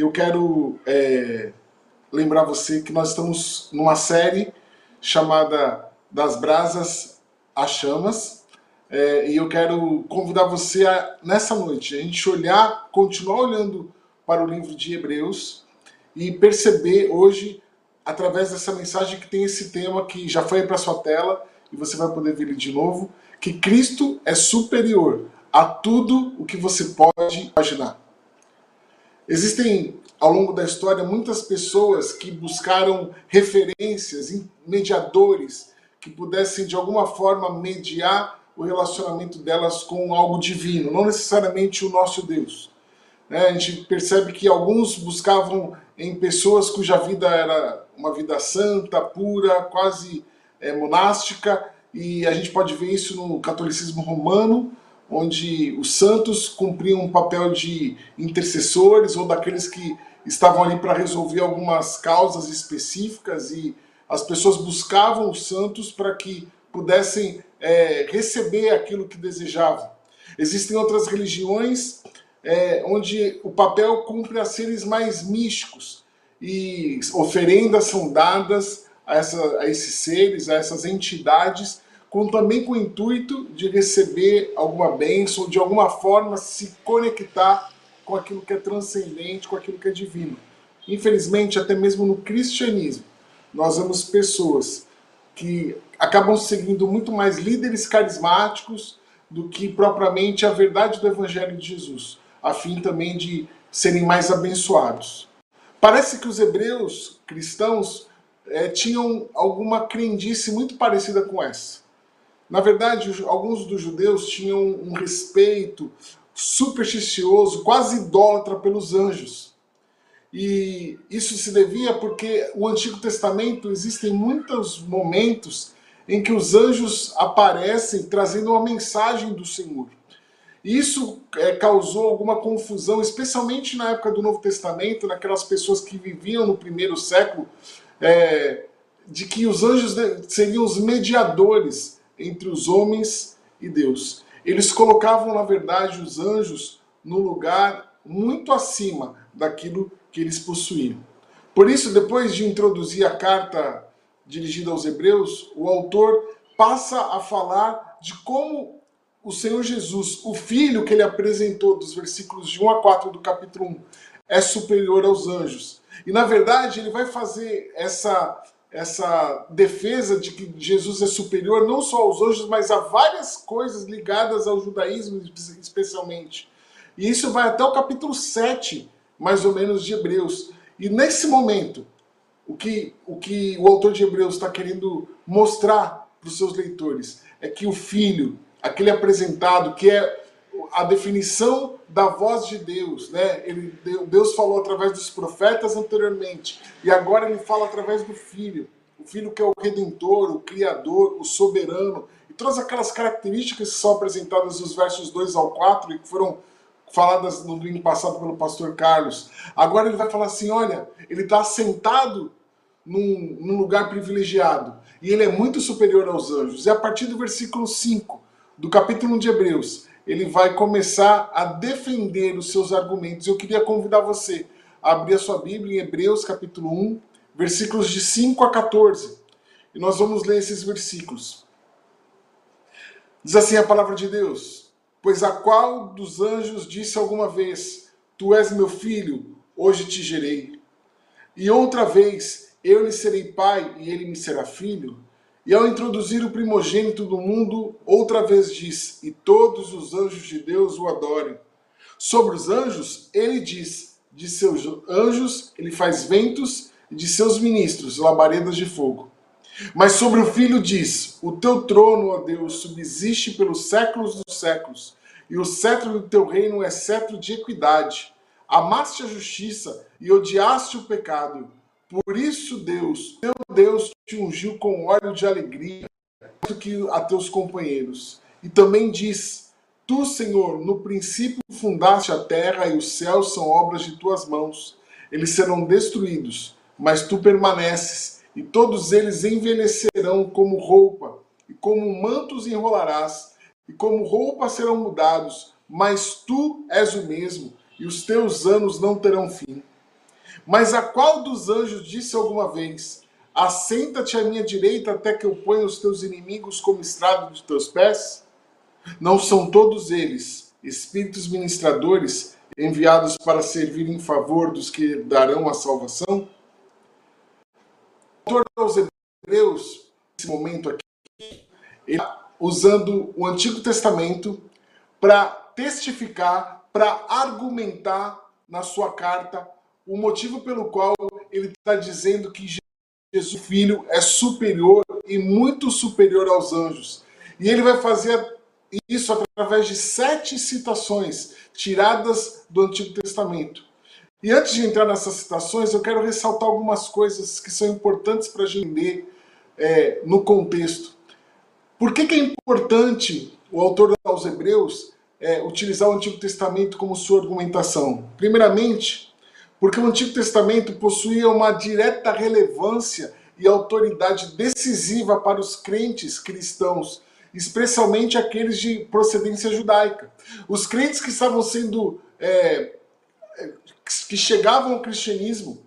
eu quero é, lembrar você que nós estamos numa série chamada Das Brasas às Chamas. É, e eu quero convidar você a, nessa noite, a gente olhar, continuar olhando para o livro de Hebreus e perceber hoje, através dessa mensagem que tem esse tema que já foi para sua tela e você vai poder ver ele de novo, que Cristo é superior a tudo o que você pode imaginar. Existem ao longo da história muitas pessoas que buscaram referências, mediadores que pudessem de alguma forma mediar o relacionamento delas com algo divino, não necessariamente o nosso Deus. Né? A gente percebe que alguns buscavam em pessoas cuja vida era uma vida santa, pura, quase é, monástica, e a gente pode ver isso no catolicismo romano, onde os santos cumpriam um papel de intercessores ou daqueles que estavam ali para resolver algumas causas específicas e as pessoas buscavam os santos para que pudessem é, receber aquilo que desejavam. Existem outras religiões é, onde o papel cumpre a seres mais místicos e oferendas são dadas a, essa, a esses seres, a essas entidades, com, também com o intuito de receber alguma bênção, de alguma forma se conectar com aquilo que é transcendente, com aquilo que é divino. Infelizmente, até mesmo no cristianismo, nós vemos pessoas que acabam seguindo muito mais líderes carismáticos do que propriamente a verdade do Evangelho de Jesus, a fim também de serem mais abençoados. Parece que os hebreus cristãos é, tinham alguma crendice muito parecida com essa. Na verdade, alguns dos judeus tinham um respeito supersticioso, quase idólatra pelos anjos. E isso se devia porque o Antigo Testamento existem muitos momentos em que os anjos aparecem trazendo uma mensagem do Senhor. Isso é, causou alguma confusão, especialmente na época do Novo Testamento, naquelas pessoas que viviam no primeiro século, é, de que os anjos seriam os mediadores entre os homens e Deus. Eles colocavam, na verdade, os anjos no lugar muito acima daquilo que eles possuíam. Por isso, depois de introduzir a carta dirigida aos Hebreus, o autor passa a falar de como o Senhor Jesus, o Filho que ele apresentou dos versículos de 1 a 4 do capítulo 1, é superior aos anjos. E na verdade, ele vai fazer essa essa defesa de que Jesus é superior não só aos anjos, mas a várias coisas ligadas ao judaísmo, especialmente. E isso vai até o capítulo 7, mais ou menos, de Hebreus. E nesse momento, o que o, que o autor de Hebreus está querendo mostrar para os seus leitores é que o Filho, aquele apresentado, que é a definição da voz de Deus, né? Ele, Deus falou através dos profetas anteriormente e agora ele fala através do Filho. O Filho que é o Redentor, o Criador, o Soberano e todas aquelas características que são apresentadas nos versos 2 ao 4 e que foram faladas no domingo passado pelo pastor Carlos. Agora ele vai falar assim: olha, ele está sentado num, num lugar privilegiado e ele é muito superior aos anjos. E a partir do versículo 5 do capítulo 1 de Hebreus, ele vai começar a defender os seus argumentos. Eu queria convidar você a abrir a sua Bíblia em Hebreus capítulo 1, versículos de 5 a 14. E nós vamos ler esses versículos. Diz assim a palavra de Deus: Pois a qual dos anjos disse alguma vez: Tu és meu filho, hoje te gerei. E outra vez: Eu lhe serei pai e ele me será filho. E ao introduzir o primogênito do mundo, outra vez diz: E todos os anjos de Deus o adorem. Sobre os anjos, ele diz: De seus anjos ele faz ventos, e de seus ministros labaredas de fogo. Mas sobre o filho diz: O teu trono, ó Deus, subsiste pelos séculos dos séculos, e o cetro do teu reino é cetro de equidade. Amaste a justiça e odiaste o pecado por isso, Deus, teu Deus te ungiu com óleo de alegria, do que a teus companheiros. E também diz: Tu, Senhor, no princípio fundaste a terra e os céus são obras de tuas mãos. Eles serão destruídos, mas tu permaneces, e todos eles envelhecerão como roupa, e como mantos enrolarás, e como roupa serão mudados, mas tu és o mesmo, e os teus anos não terão fim. Mas a qual dos anjos disse alguma vez: Assenta-te à minha direita até que eu ponha os teus inimigos como estrado de teus pés? Não são todos eles espíritos ministradores enviados para servir em favor dos que darão a salvação? O autor aos Hebreus, nesse momento aqui, ele, usando o Antigo Testamento para testificar, para argumentar na sua carta o motivo pelo qual ele está dizendo que Jesus Filho é superior e muito superior aos anjos. E ele vai fazer isso através de sete citações tiradas do Antigo Testamento. E antes de entrar nessas citações, eu quero ressaltar algumas coisas que são importantes para a gente entender é, no contexto. Por que, que, é importante o autor aos Hebreus é, utilizar o Antigo Testamento como sua argumentação? Primeiramente, porque o Antigo Testamento possuía uma direta relevância e autoridade decisiva para os crentes cristãos especialmente aqueles de procedência judaica. Os crentes que estavam sendo. É, que chegavam ao cristianismo,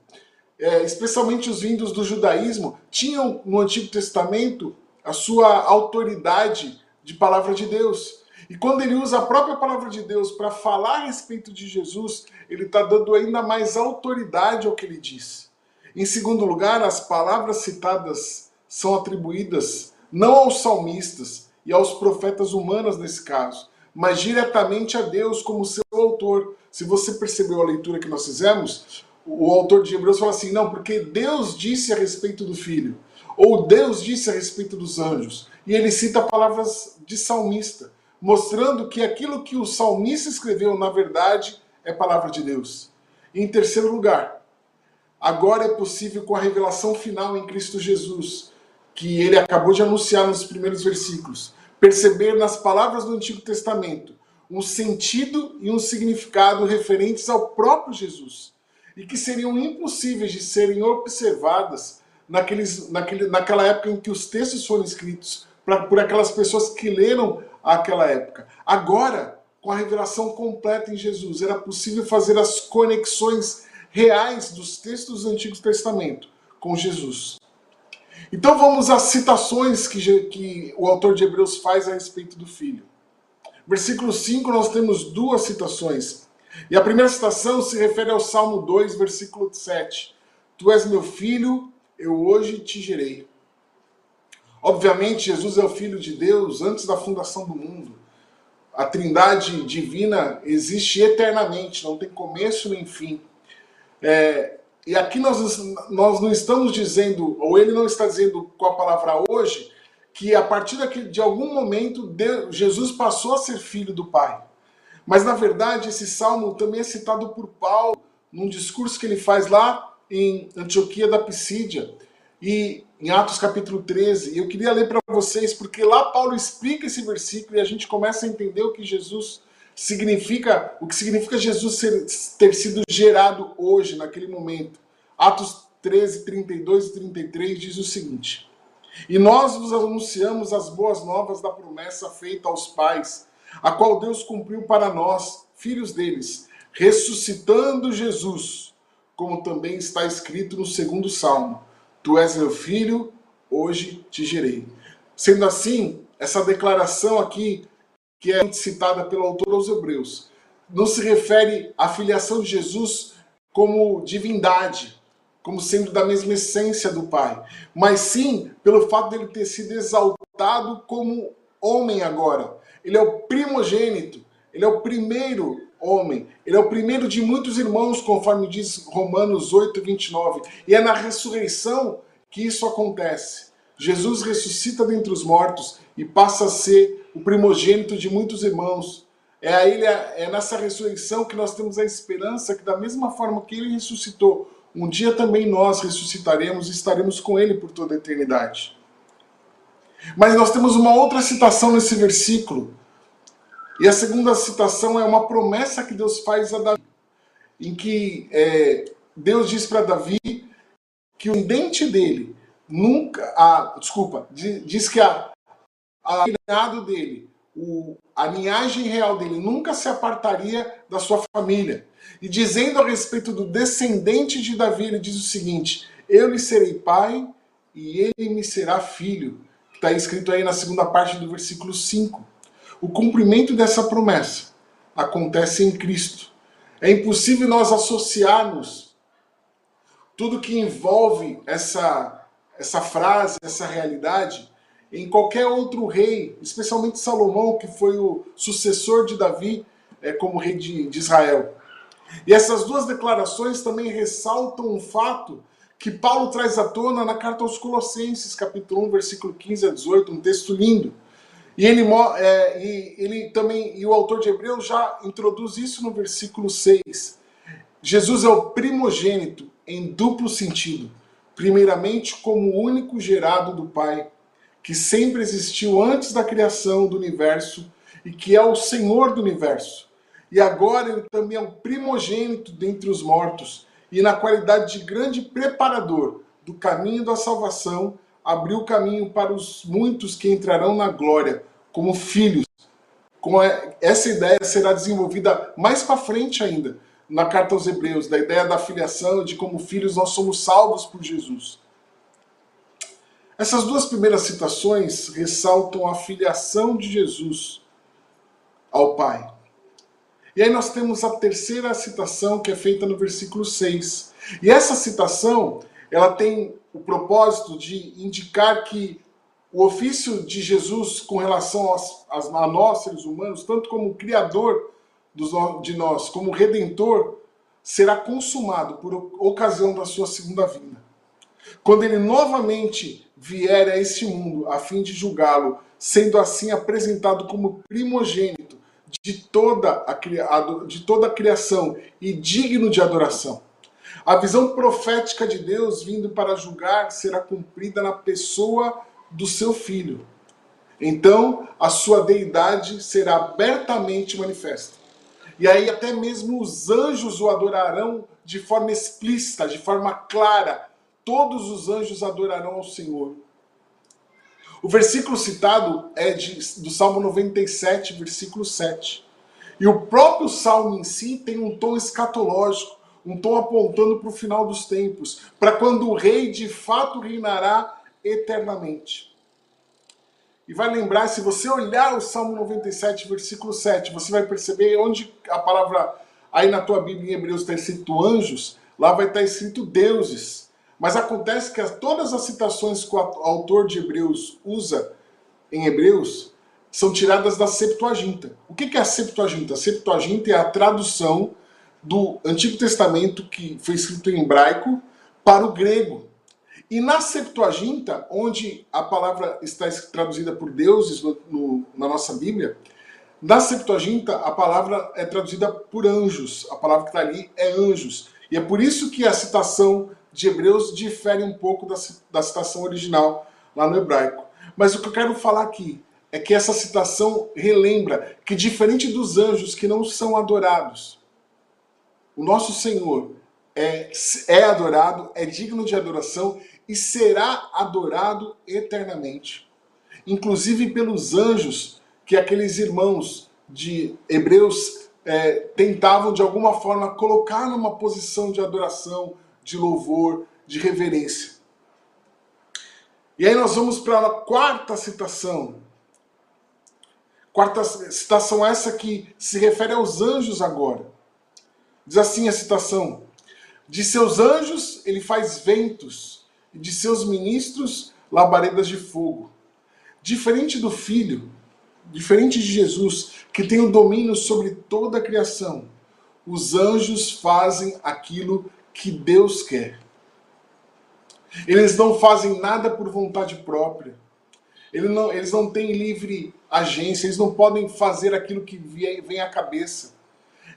é, especialmente os vindos do judaísmo, tinham no Antigo Testamento a sua autoridade de palavra de Deus. E quando ele usa a própria palavra de Deus para falar a respeito de Jesus, ele está dando ainda mais autoridade ao que ele diz. Em segundo lugar, as palavras citadas são atribuídas não aos salmistas, e aos profetas humanos nesse caso, mas diretamente a Deus como seu autor. Se você percebeu a leitura que nós fizemos, o autor de Hebreus fala assim: não, porque Deus disse a respeito do filho, ou Deus disse a respeito dos anjos. E ele cita palavras de salmista, mostrando que aquilo que o salmista escreveu, na verdade, é palavra de Deus. Em terceiro lugar, agora é possível com a revelação final em Cristo Jesus que ele acabou de anunciar nos primeiros versículos, perceber nas palavras do Antigo Testamento um sentido e um significado referentes ao próprio Jesus e que seriam impossíveis de serem observadas naqueles, naquele, naquela época em que os textos foram escritos pra, por aquelas pessoas que leram aquela época. Agora, com a revelação completa em Jesus, era possível fazer as conexões reais dos textos do Antigo Testamento com Jesus. Então vamos às citações que, que o autor de Hebreus faz a respeito do filho. Versículo 5, nós temos duas citações. E a primeira citação se refere ao Salmo 2, versículo 7. Tu és meu filho, eu hoje te gerei. Obviamente, Jesus é o Filho de Deus antes da fundação do mundo. A trindade divina existe eternamente, não tem começo nem fim. É, e aqui nós, nós não estamos dizendo, ou ele não está dizendo com a palavra hoje, que a partir daquele, de algum momento Deus, Jesus passou a ser filho do Pai. Mas na verdade esse salmo também é citado por Paulo num discurso que ele faz lá em Antioquia da Pisídia e em Atos capítulo 13. E eu queria ler para vocês porque lá Paulo explica esse versículo e a gente começa a entender o que Jesus significa o que significa Jesus ser, ter sido gerado hoje, naquele momento. Atos 13, 32 e 33 diz o seguinte: E nós vos anunciamos as boas novas da promessa feita aos pais, a qual Deus cumpriu para nós, filhos deles, ressuscitando Jesus, como também está escrito no segundo salmo: Tu és meu filho, hoje te gerei. Sendo assim, essa declaração aqui que é citada pelo autor aos Hebreus, não se refere à filiação de Jesus como divindade, como sendo da mesma essência do Pai, mas sim pelo fato dele ter sido exaltado como homem agora. Ele é o primogênito, ele é o primeiro homem, ele é o primeiro de muitos irmãos, conforme diz Romanos 8, 29. E é na ressurreição que isso acontece. Jesus ressuscita dentre os mortos e passa a ser o primogênito de muitos irmãos. É, a é nessa ressurreição que nós temos a esperança que, da mesma forma que ele ressuscitou, um dia também nós ressuscitaremos e estaremos com ele por toda a eternidade. Mas nós temos uma outra citação nesse versículo. E a segunda citação é uma promessa que Deus faz a Davi, em que é, Deus diz para Davi que o dente dele nunca. A, desculpa, diz que a, a dele, o, a linhagem real dele nunca se apartaria da sua família. E dizendo a respeito do descendente de Davi, ele diz o seguinte: Eu lhe serei pai e ele me será filho. Está escrito aí na segunda parte do versículo 5. O cumprimento dessa promessa acontece em Cristo. É impossível nós associarmos tudo que envolve essa, essa frase, essa realidade, em qualquer outro rei, especialmente Salomão, que foi o sucessor de Davi é, como rei de, de Israel. E essas duas declarações também ressaltam um fato que Paulo traz à tona na carta aos Colossenses, capítulo 1, versículo 15 a 18, um texto lindo. E ele, é, e ele também, e o autor de Hebreus já introduz isso no versículo 6. Jesus é o primogênito em duplo sentido. Primeiramente, como o único gerado do Pai, que sempre existiu antes da criação do universo e que é o Senhor do universo e agora ele também é um primogênito dentre os mortos, e na qualidade de grande preparador do caminho da salvação, abriu caminho para os muitos que entrarão na glória como filhos. Com essa ideia será desenvolvida mais para frente ainda, na carta aos Hebreus, da ideia da filiação, de como filhos nós somos salvos por Jesus. Essas duas primeiras citações ressaltam a filiação de Jesus ao Pai. E aí nós temos a terceira citação que é feita no versículo 6. E essa citação, ela tem o propósito de indicar que o ofício de Jesus com relação aos, a nós, seres humanos, tanto como Criador dos, de nós, como Redentor, será consumado por ocasião da sua segunda vinda. Quando ele novamente vier a este mundo a fim de julgá-lo, sendo assim apresentado como primogênito de toda a, de toda a criação e digno de adoração. A visão profética de Deus vindo para julgar será cumprida na pessoa do seu filho. Então, a sua deidade será abertamente manifesta. E aí, até mesmo os anjos o adorarão de forma explícita, de forma clara. Todos os anjos adorarão ao Senhor. O versículo citado é de, do Salmo 97, versículo 7. E o próprio Salmo em si tem um tom escatológico, um tom apontando para o final dos tempos, para quando o rei de fato reinará eternamente. E vai lembrar, se você olhar o Salmo 97, versículo 7, você vai perceber onde a palavra, aí na tua Bíblia em Hebreus está escrito anjos, lá vai estar escrito deuses. Mas acontece que todas as citações que o autor de Hebreus usa em Hebreus são tiradas da Septuaginta. O que é a Septuaginta? A Septuaginta é a tradução do Antigo Testamento que foi escrito em hebraico para o grego. E na Septuaginta, onde a palavra está traduzida por deuses no, no, na nossa Bíblia, na Septuaginta a palavra é traduzida por anjos. A palavra que está ali é anjos. E é por isso que a citação de Hebreus difere um pouco da, da citação original lá no hebraico. Mas o que eu quero falar aqui é que essa citação relembra que, diferente dos anjos que não são adorados, o nosso Senhor é, é adorado, é digno de adoração e será adorado eternamente. Inclusive pelos anjos que aqueles irmãos de Hebreus é, tentavam de alguma forma colocar numa posição de adoração, de louvor, de reverência. E aí nós vamos para a quarta citação. Quarta citação essa que se refere aos anjos agora. Diz assim a citação: De seus anjos ele faz ventos, e de seus ministros labaredas de fogo. Diferente do Filho, diferente de Jesus, que tem o domínio sobre toda a criação, os anjos fazem aquilo que Deus quer. Eles não fazem nada por vontade própria. Eles não, eles não têm livre agência, eles não podem fazer aquilo que vem à cabeça.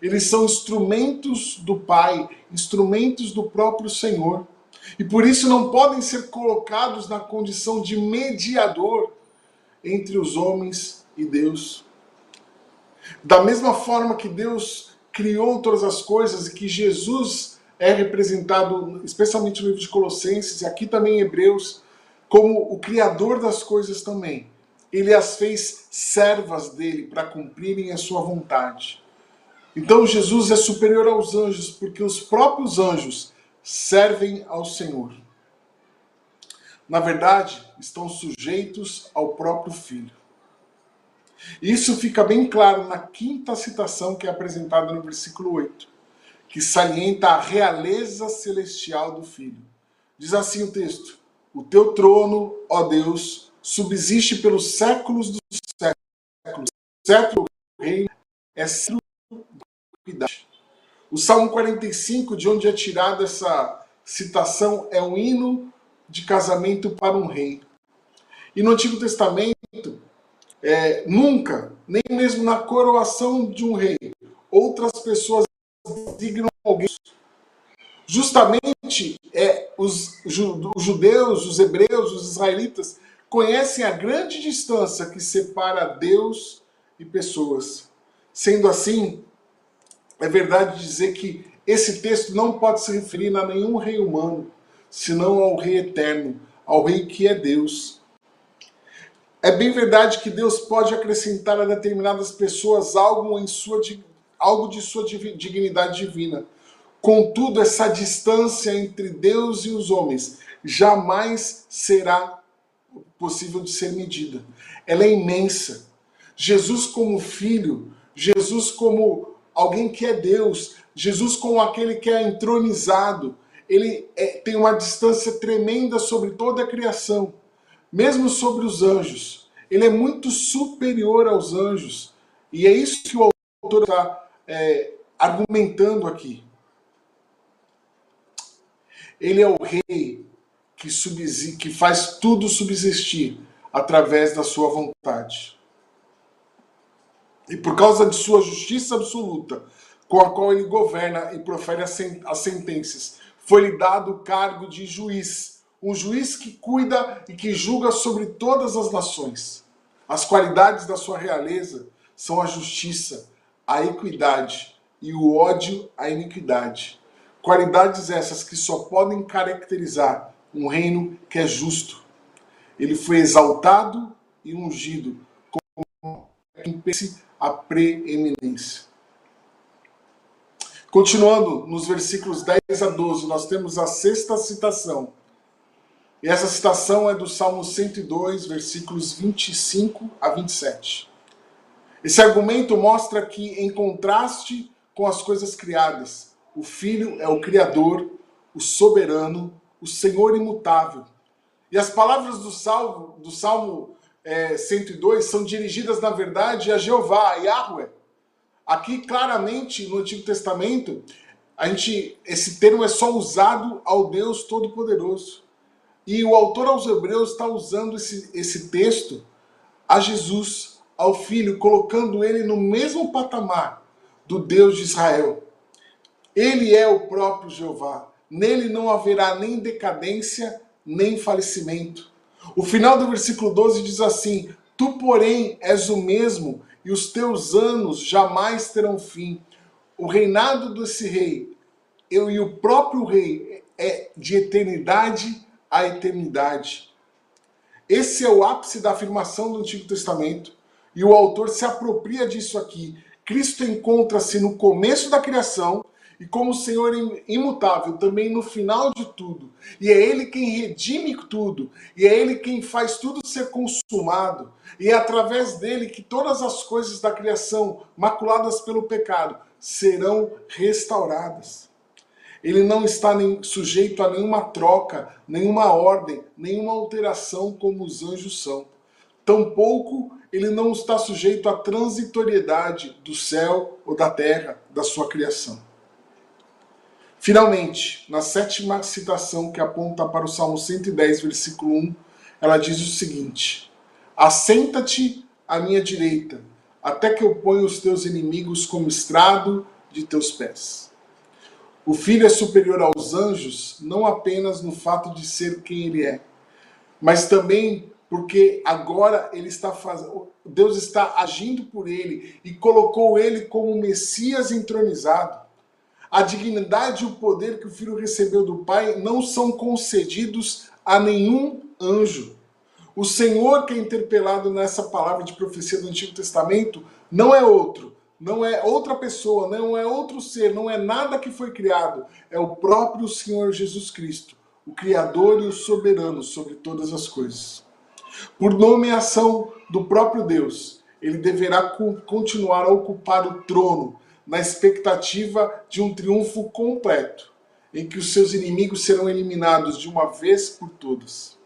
Eles são instrumentos do Pai, instrumentos do próprio Senhor. E por isso não podem ser colocados na condição de mediador entre os homens e Deus. Da mesma forma que Deus criou todas as coisas e que Jesus é representado, especialmente no livro de Colossenses e aqui também em Hebreus, como o Criador das coisas também. Ele as fez servas dele para cumprirem a sua vontade. Então Jesus é superior aos anjos, porque os próprios anjos servem ao Senhor. Na verdade, estão sujeitos ao próprio Filho. Isso fica bem claro na quinta citação que é apresentada no versículo 8, que salienta a realeza celestial do Filho. Diz assim o texto: O teu trono, ó Deus, subsiste pelos séculos dos séculos. Certo reino é o Salmo 45, de onde é tirada essa citação, é um hino de casamento para um rei. E no Antigo Testamento, é, nunca, nem mesmo na coroação de um rei, outras pessoas designam alguém. Justamente é, os, os judeus, os hebreus, os israelitas conhecem a grande distância que separa Deus e pessoas. Sendo assim, é verdade dizer que esse texto não pode se referir a nenhum rei humano, senão ao rei eterno, ao rei que é Deus. É bem verdade que Deus pode acrescentar a determinadas pessoas algo, em sua, algo de sua dignidade divina. Contudo, essa distância entre Deus e os homens jamais será possível de ser medida. Ela é imensa. Jesus como filho, Jesus como alguém que é Deus, Jesus como aquele que é entronizado, ele é, tem uma distância tremenda sobre toda a criação, mesmo sobre os anjos. Ele é muito superior aos anjos. E é isso que o autor está é, argumentando aqui. Ele é o rei que, que faz tudo subsistir através da sua vontade e por causa de sua justiça absoluta, com a qual ele governa e profere as sentenças, foi-lhe dado o cargo de juiz, um juiz que cuida e que julga sobre todas as nações. As qualidades da sua realeza são a justiça, a equidade e o ódio à iniquidade. Qualidades essas que só podem caracterizar um reino que é justo. Ele foi exaltado e ungido como a preeminência. Continuando nos versículos 10 a 12, nós temos a sexta citação. E essa citação é do Salmo 102, versículos 25 a 27. Esse argumento mostra que, em contraste com as coisas criadas, o Filho é o Criador, o soberano, o Senhor imutável. E as palavras do Salmo, do Salmo é, 102 são dirigidas, na verdade, a Jeová, a Yahweh. Aqui, claramente, no Antigo Testamento, a gente, esse termo é só usado ao Deus Todo-Poderoso. E o autor aos Hebreus está usando esse, esse texto a Jesus, ao Filho, colocando ele no mesmo patamar do Deus de Israel. Ele é o próprio Jeová. Nele não haverá nem decadência, nem falecimento. O final do versículo 12 diz assim: Tu, porém, és o mesmo, e os teus anos jamais terão fim. O reinado desse rei, eu e o próprio rei, é de eternidade a eternidade. Esse é o ápice da afirmação do Antigo Testamento, e o autor se apropria disso aqui. Cristo encontra-se no começo da criação e como Senhor imutável também no final de tudo. E é Ele quem redime tudo, e é Ele quem faz tudo ser consumado, e é através dele que todas as coisas da criação, maculadas pelo pecado, serão restauradas. Ele não está nem sujeito a nenhuma troca, nenhuma ordem, nenhuma alteração como os anjos são. Tampouco ele não está sujeito à transitoriedade do céu ou da terra, da sua criação. Finalmente, na sétima citação que aponta para o Salmo 110, versículo 1, ela diz o seguinte: Assenta-te à minha direita, até que eu ponha os teus inimigos como estrado de teus pés. O filho é superior aos anjos, não apenas no fato de ser quem ele é, mas também porque agora ele está fazendo, Deus está agindo por ele e colocou ele como Messias entronizado. A dignidade e o poder que o filho recebeu do pai não são concedidos a nenhum anjo. O Senhor que é interpelado nessa palavra de profecia do Antigo Testamento não é outro, não é outra pessoa, não é outro ser, não é nada que foi criado, é o próprio Senhor Jesus Cristo, o Criador e o soberano sobre todas as coisas. Por nomeação do próprio Deus, ele deverá continuar a ocupar o trono na expectativa de um triunfo completo, em que os seus inimigos serão eliminados de uma vez por todas.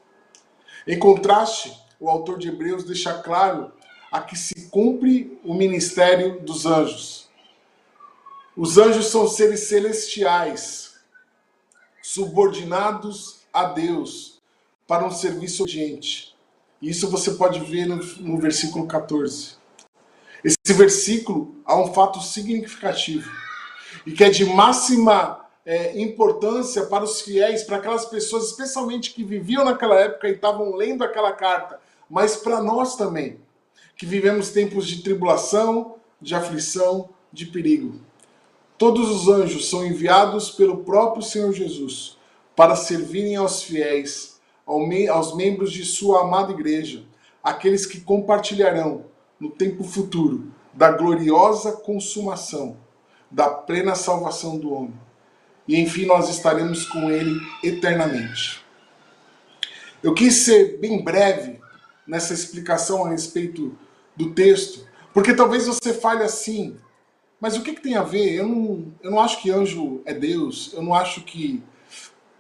Em contraste, o autor de Hebreus deixa claro a que se cumpre o ministério dos anjos. Os anjos são seres celestiais, subordinados a Deus para um serviço obediente. Isso você pode ver no, no versículo 14. Esse versículo há um fato significativo e que é de máxima é, importância para os fiéis, para aquelas pessoas, especialmente que viviam naquela época e estavam lendo aquela carta, mas para nós também que vivemos tempos de tribulação, de aflição, de perigo. Todos os anjos são enviados pelo próprio Senhor Jesus para servirem aos fiéis, aos membros de sua amada igreja, aqueles que compartilharão no tempo futuro da gloriosa consumação, da plena salvação do homem. E enfim, nós estaremos com ele eternamente. Eu quis ser bem breve nessa explicação a respeito do texto. Porque talvez você fale assim, mas o que, que tem a ver? Eu não, eu não acho que anjo é Deus, eu não acho que,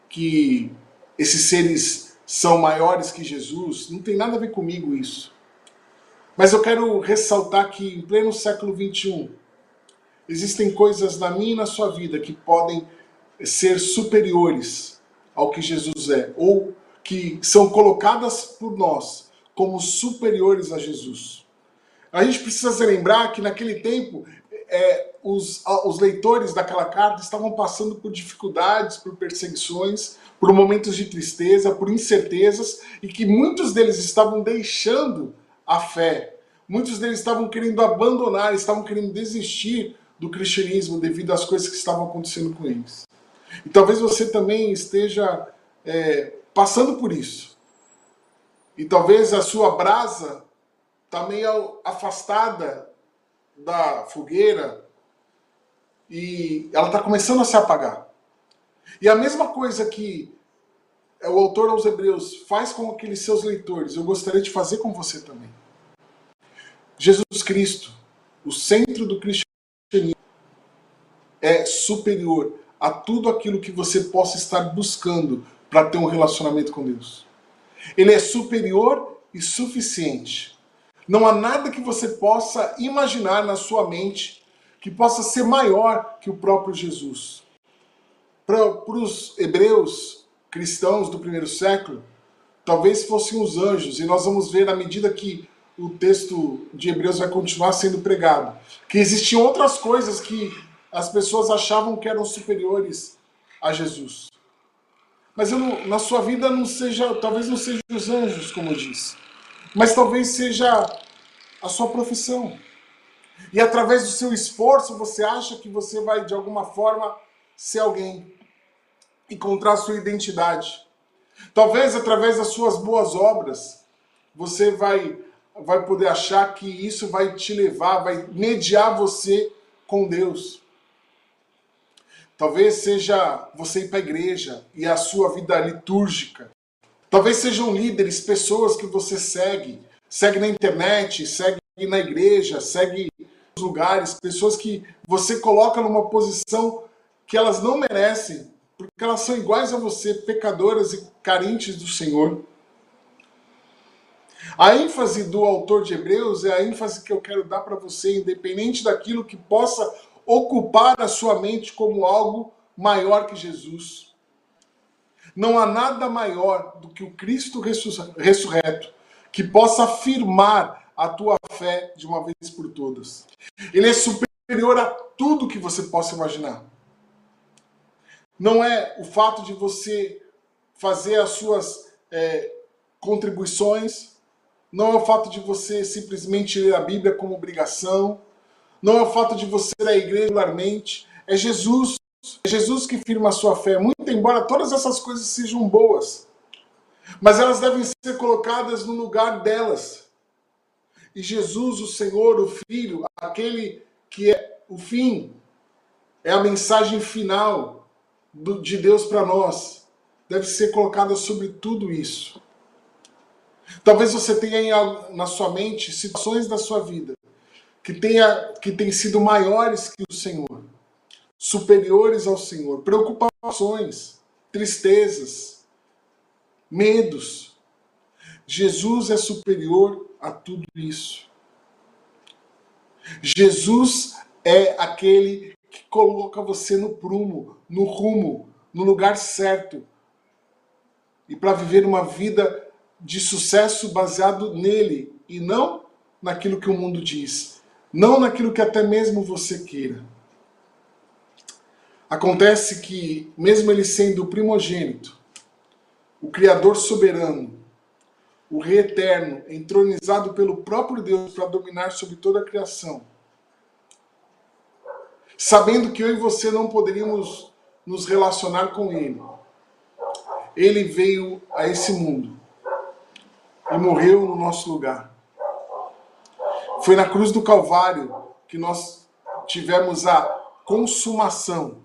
que esses seres são maiores que Jesus, não tem nada a ver comigo isso. Mas eu quero ressaltar que em pleno século XXI, existem coisas na minha e na sua vida que podem ser superiores ao que Jesus é, ou que são colocadas por nós como superiores a Jesus. A gente precisa se lembrar que naquele tempo é, os, os leitores daquela carta estavam passando por dificuldades, por perseguições, por momentos de tristeza, por incertezas, e que muitos deles estavam deixando a fé. Muitos deles estavam querendo abandonar, estavam querendo desistir do cristianismo devido às coisas que estavam acontecendo com eles. E talvez você também esteja é, passando por isso. E talvez a sua brasa está meio afastada da fogueira e ela está começando a se apagar. E a mesma coisa que o autor aos Hebreus faz com aqueles seus leitores, eu gostaria de fazer com você também. Jesus Cristo, o centro do cristianismo, é superior a tudo aquilo que você possa estar buscando para ter um relacionamento com Deus. Ele é superior e suficiente não há nada que você possa imaginar na sua mente que possa ser maior que o próprio Jesus. Para os hebreus cristãos do primeiro século, talvez fossem os anjos, e nós vamos ver à medida que o texto de Hebreus vai continuar sendo pregado, que existiam outras coisas que as pessoas achavam que eram superiores a Jesus. Mas eu, na sua vida não seja, talvez não sejam os anjos, como eu disse mas talvez seja a sua profissão. E através do seu esforço você acha que você vai de alguma forma ser alguém, encontrar sua identidade. Talvez através das suas boas obras você vai vai poder achar que isso vai te levar, vai mediar você com Deus. Talvez seja você ir para a igreja e a sua vida litúrgica Talvez sejam líderes, pessoas que você segue, segue na internet, segue na igreja, segue nos lugares, pessoas que você coloca numa posição que elas não merecem, porque elas são iguais a você, pecadoras e carentes do Senhor. A ênfase do autor de Hebreus é a ênfase que eu quero dar para você, independente daquilo que possa ocupar a sua mente como algo maior que Jesus. Não há nada maior do que o Cristo ressurreto que possa afirmar a tua fé de uma vez por todas. Ele é superior a tudo que você possa imaginar. Não é o fato de você fazer as suas é, contribuições, não é o fato de você simplesmente ler a Bíblia como obrigação, não é o fato de você ir à igreja regularmente, é Jesus é Jesus que firma a sua fé, muito embora todas essas coisas sejam boas. Mas elas devem ser colocadas no lugar delas. E Jesus, o Senhor, o Filho, aquele que é o fim, é a mensagem final do, de Deus para nós, deve ser colocada sobre tudo isso. Talvez você tenha na sua mente situações da sua vida que tenha que têm sido maiores que o Senhor, superiores ao Senhor, preocupações, tristezas, medos. Jesus é superior a tudo isso. Jesus é aquele que coloca você no prumo, no rumo, no lugar certo. E para viver uma vida de sucesso baseado nele e não naquilo que o mundo diz, não naquilo que até mesmo você queira. Acontece que, mesmo ele sendo o primogênito, o Criador soberano, o Rei eterno, entronizado pelo próprio Deus para dominar sobre toda a criação, sabendo que eu e você não poderíamos nos relacionar com Ele, Ele veio a esse mundo e morreu no nosso lugar. Foi na cruz do Calvário que nós tivemos a consumação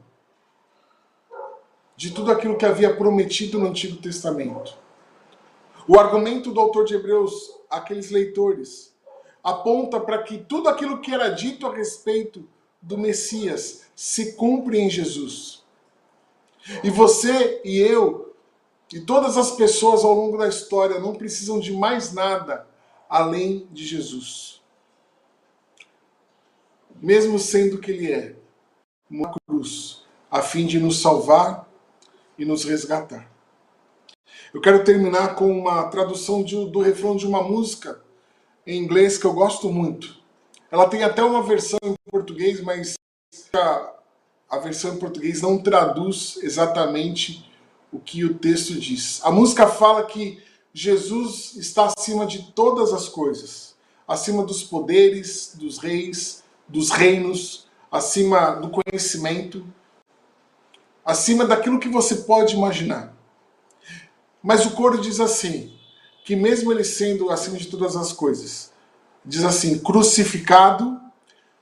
de tudo aquilo que havia prometido no Antigo Testamento. O argumento do autor de Hebreus, aqueles leitores, aponta para que tudo aquilo que era dito a respeito do Messias se cumpre em Jesus. E você e eu e todas as pessoas ao longo da história não precisam de mais nada além de Jesus. Mesmo sendo que Ele é uma cruz, a fim de nos salvar e nos resgatar. Eu quero terminar com uma tradução de, do refrão de uma música em inglês que eu gosto muito. Ela tem até uma versão em português, mas a, a versão em português não traduz exatamente o que o texto diz. A música fala que Jesus está acima de todas as coisas, acima dos poderes, dos reis, dos reinos, acima do conhecimento, acima daquilo que você pode imaginar. Mas o coro diz assim, que mesmo ele sendo acima de todas as coisas, diz assim: crucificado,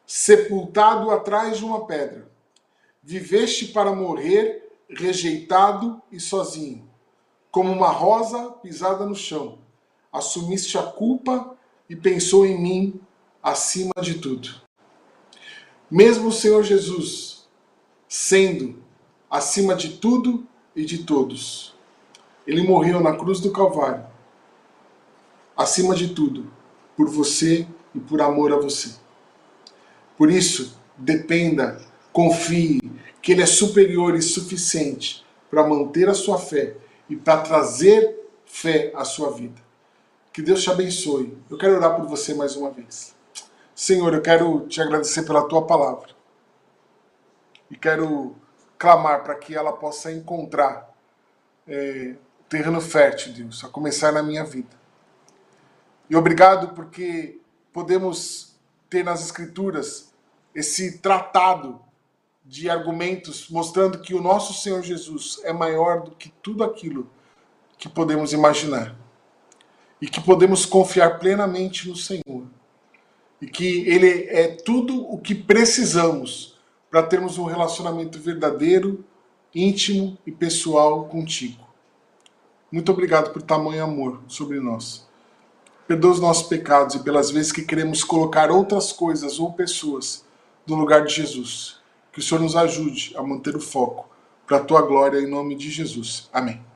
sepultado atrás de uma pedra, viveste para morrer rejeitado e sozinho, como uma rosa pisada no chão. Assumiste a culpa e pensou em mim acima de tudo. Mesmo o Senhor Jesus sendo acima de tudo e de todos, ele morreu na cruz do Calvário, acima de tudo, por você e por amor a você. Por isso, dependa, confie, que ele é superior e suficiente para manter a sua fé e para trazer fé à sua vida. Que Deus te abençoe. Eu quero orar por você mais uma vez. Senhor, eu quero te agradecer pela tua palavra. E quero clamar para que ela possa encontrar é, terreno fértil, Deus, a começar na minha vida. E obrigado porque podemos ter nas Escrituras esse tratado de argumentos mostrando que o nosso Senhor Jesus é maior do que tudo aquilo que podemos imaginar. E que podemos confiar plenamente no Senhor. E que Ele é tudo o que precisamos para termos um relacionamento verdadeiro, íntimo e pessoal contigo. Muito obrigado por tamanho amor sobre nós. Perdoa os nossos pecados e pelas vezes que queremos colocar outras coisas ou pessoas no lugar de Jesus. Que o Senhor nos ajude a manter o foco para a tua glória em nome de Jesus. Amém.